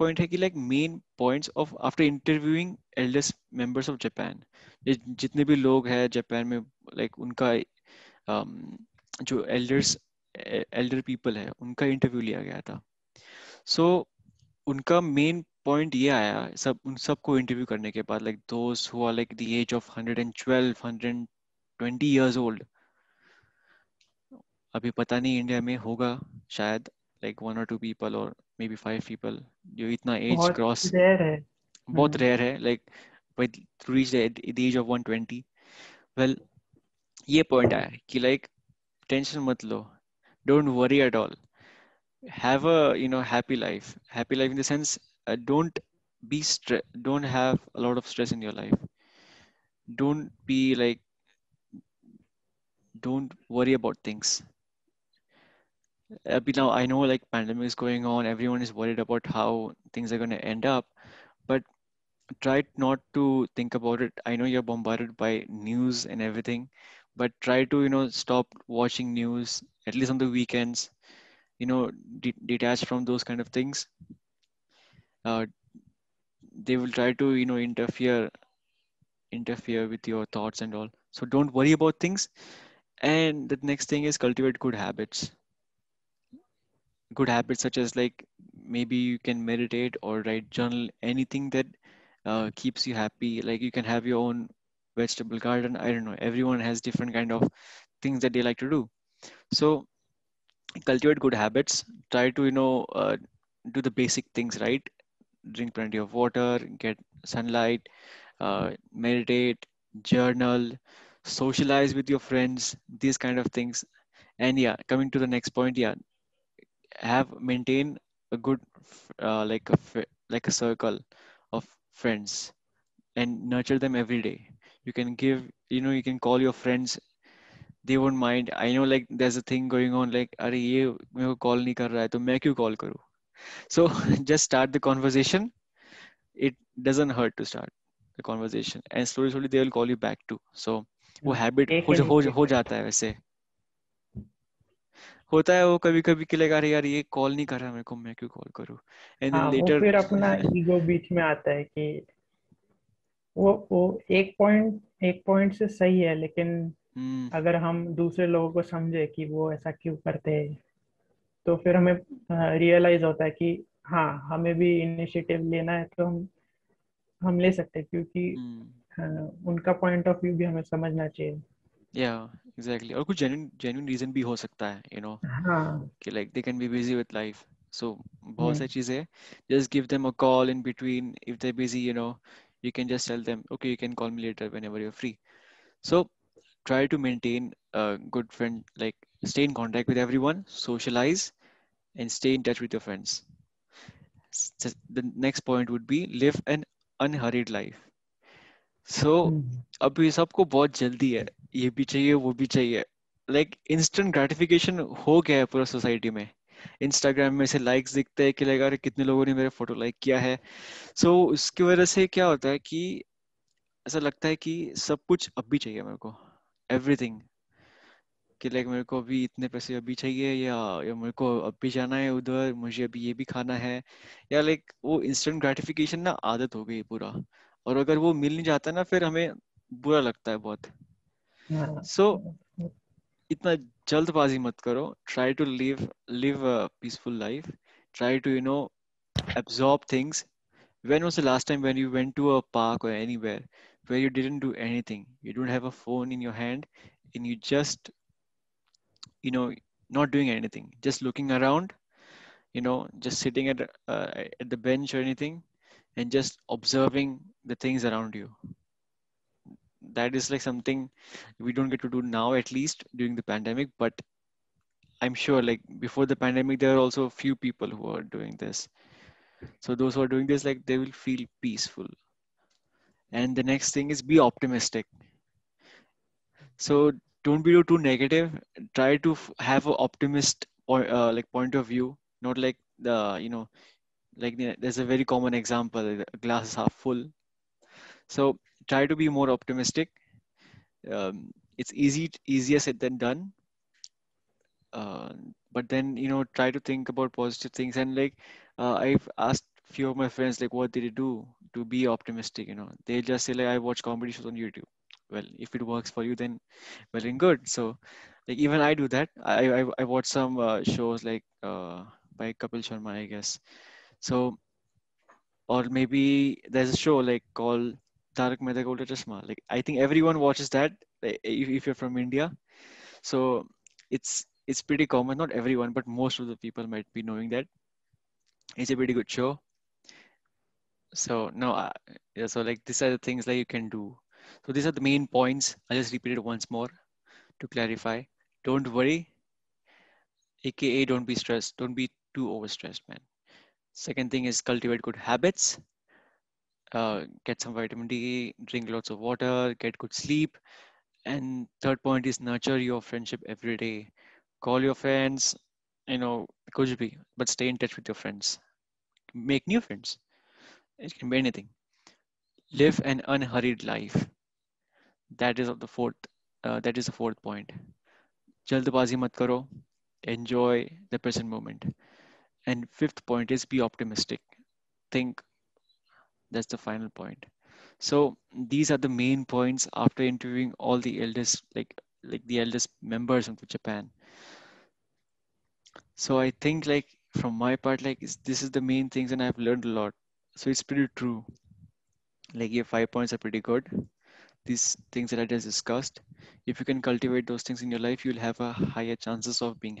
Point है कि like main points of after interviewing eldest members of Japan जितने भी लोग हैं जापान में लाइक like, उनका um, जो एल्डर्स एल्डर पीपल है उनका इंटरव्यू लिया गया था। सो so, उनका मेन पॉइंट ये आया सब उन सबको इंटरव्यू करने के बाद like those who are like the age of 112 120 years old अभी पता नहीं इंडिया में होगा शायद लाइक वन और टू पीपल और मे बी फाइव पीपल जो इतना एज क्रॉस बहुत रेयर है like to reach the age of 120 well ये पॉइंट आया कि लाइक टेंशन मत लो don't worry at all have a you know happy life happy life in the sense uh, don't be stress don't have a lot of stress in your life don't be like don't worry about things uh, now i know like pandemic is going on. Everyone is worried about how things are going to end up. But try not to think about it. I know you're bombarded by news and everything but try to you know stop watching news at least on the weekends you know de- detach from those kind of things. Uh, they will try to you know interfere interfere with your thoughts and all. So don't worry about things. And the next thing is cultivate good habits good habits such as like maybe you can meditate or write journal anything that uh, keeps you happy. Like you can have your own vegetable garden. I don't know. Everyone has different kind of things that they like to do. So cultivate good habits. Try to you know uh, do the basic things right? Drink plenty of water, get sunlight, uh, meditate, journal, socialize with your friends, these kind of things. And yeah, coming to the next point, yeah, have maintain a good uh, like a like a circle of friends and nurture them every day. You can give, you know, you can call your friends. They won't mind. I know, like, there's a thing going on. Like, अरे ये मेरे को call नहीं कर रहा है, तो मैं क्यों call करूँ? so just start the conversation it doesn't hurt to start the conversation and slowly slowly they will call you back too so वो हैबिट हो, हो, हो जाता है वैसे होता है वो कभी कभी कि लगा यार ये कॉल नहीं कर रहा मेरे को मैं क्यों कॉल करूँ एंड देन लेटर फिर अपना ईगो बीच में आता है कि वो वो एक पॉइंट एक पॉइंट से सही है लेकिन hmm. अगर हम दूसरे लोगों को समझे कि वो ऐसा क्यों करते हैं तो फिर हमें रियलाइज़ होता है कि हाँ हमें भी इनिशिएटिव लेना है तो हम हम ले सकते हैं क्योंकि hmm. उनका पॉइंट ऑफ़ व्यू भी हमें समझना चाहिए या एग्जैक्टली और कुछ जेन्युइन जेन्युइन रीजन भी हो सकता है यू नो हाँ। कि like they can be busy with life so बहुत सारी चीज़ें just give them a call in between if they busy you know you can just tell them okay you can call me later whenever you are free so try to maintain a good friend like stay in contact with everyone socialise and stay in touch with your friends the next point would be live an unhurried life so अब सबको बहुत जल्दी है। ये भी चाहिए वो भी चाहिए। लाइक इंस्टेंट ग्रेटिफिकेशन हो गया है पूरा सोसाइटी में। इंस्टाग्राम में से लाइक्स दिखते हैं कि अरे कितने लोगों ने मेरे फ़ोटो लाइक किया है। सो so, उसकी वजह से क्या होता है कि ऐसा लगता है कि सब कुछ अब भी चाहिए मेरे को। एवरीथिंग कि लाइक मेरे को अभी इतने पैसे अभी चाहिए या या मेरे को अभी जाना है उधर मुझे अभी ये भी खाना है। या लाइक वो इंस्टेंट ग्रेटिफिकेशन ना आदत हो गई पूरा। और अगर वो मिल नहीं जाता ना फिर हमें बुरा लगता है बहुत। सो so, इतना जल्दबाजी मत करो try to live live a peaceful life try to you know absorb things when was the last time when you went to a park or anywhere where you didn't do anything you don't have a phone in your hand and you just you know not doing anything just looking around you know just sitting at uh, at the bench or anything and just observing the things around you that is like something we don't get to do now at least during the pandemic. But i'm sure like before the pandemic there are also a few people who are doing this. So those who are doing this like they will feel peaceful. And the next thing is be optimistic. So don't be too negative. Try to have an optimist or uh, like point of view. Not like the you know like there's a very common example the glass half full. So try to be more optimistic. Um, it's easy easier said than done. Uh, but then you know try to think about positive things. And like uh, i've asked few of my friends like what did you do to be optimistic you know? They just say like i watch comedy shows on youtube. Well if it works for you then well and good. So like even i do that. I i, I watch some uh, shows like uh, by kapil sharma i guess. So or maybe there's a show like called Tarak Mehta Ka Chashma. Like I think everyone watches that if, if you're from India. So it's it's pretty common. Not everyone, but most of the people might be knowing that. It's a pretty good show. So no, uh, yeah. So like these are the things that you can do. So these are the main points. I'll just repeat it once more to clarify. Don't worry. AKA don't be stressed. Don't be too overstressed, man. Second thing is cultivate good habits. Uh, get some vitamin D, drink lots of water, get good sleep. And third point is nurture your friendship every day. Call your friends, you know, could be, but stay in touch with your friends. Make new friends. It can be anything. Live an unhurried life. That is of the fourth. Uh, that is the fourth point. Jaldbazi mat karo. Enjoy the present moment. And fifth point is be optimistic. Think that's the final point. So these are the main points after interviewing all the eldest, like like the eldest members of Japan. So I think like from my part, like this is the main things, and I've learned a lot. So it's pretty true. Like your five points are pretty good. These things that I just discussed, if you can cultivate those things in your life, you'll have a higher chances of being happy.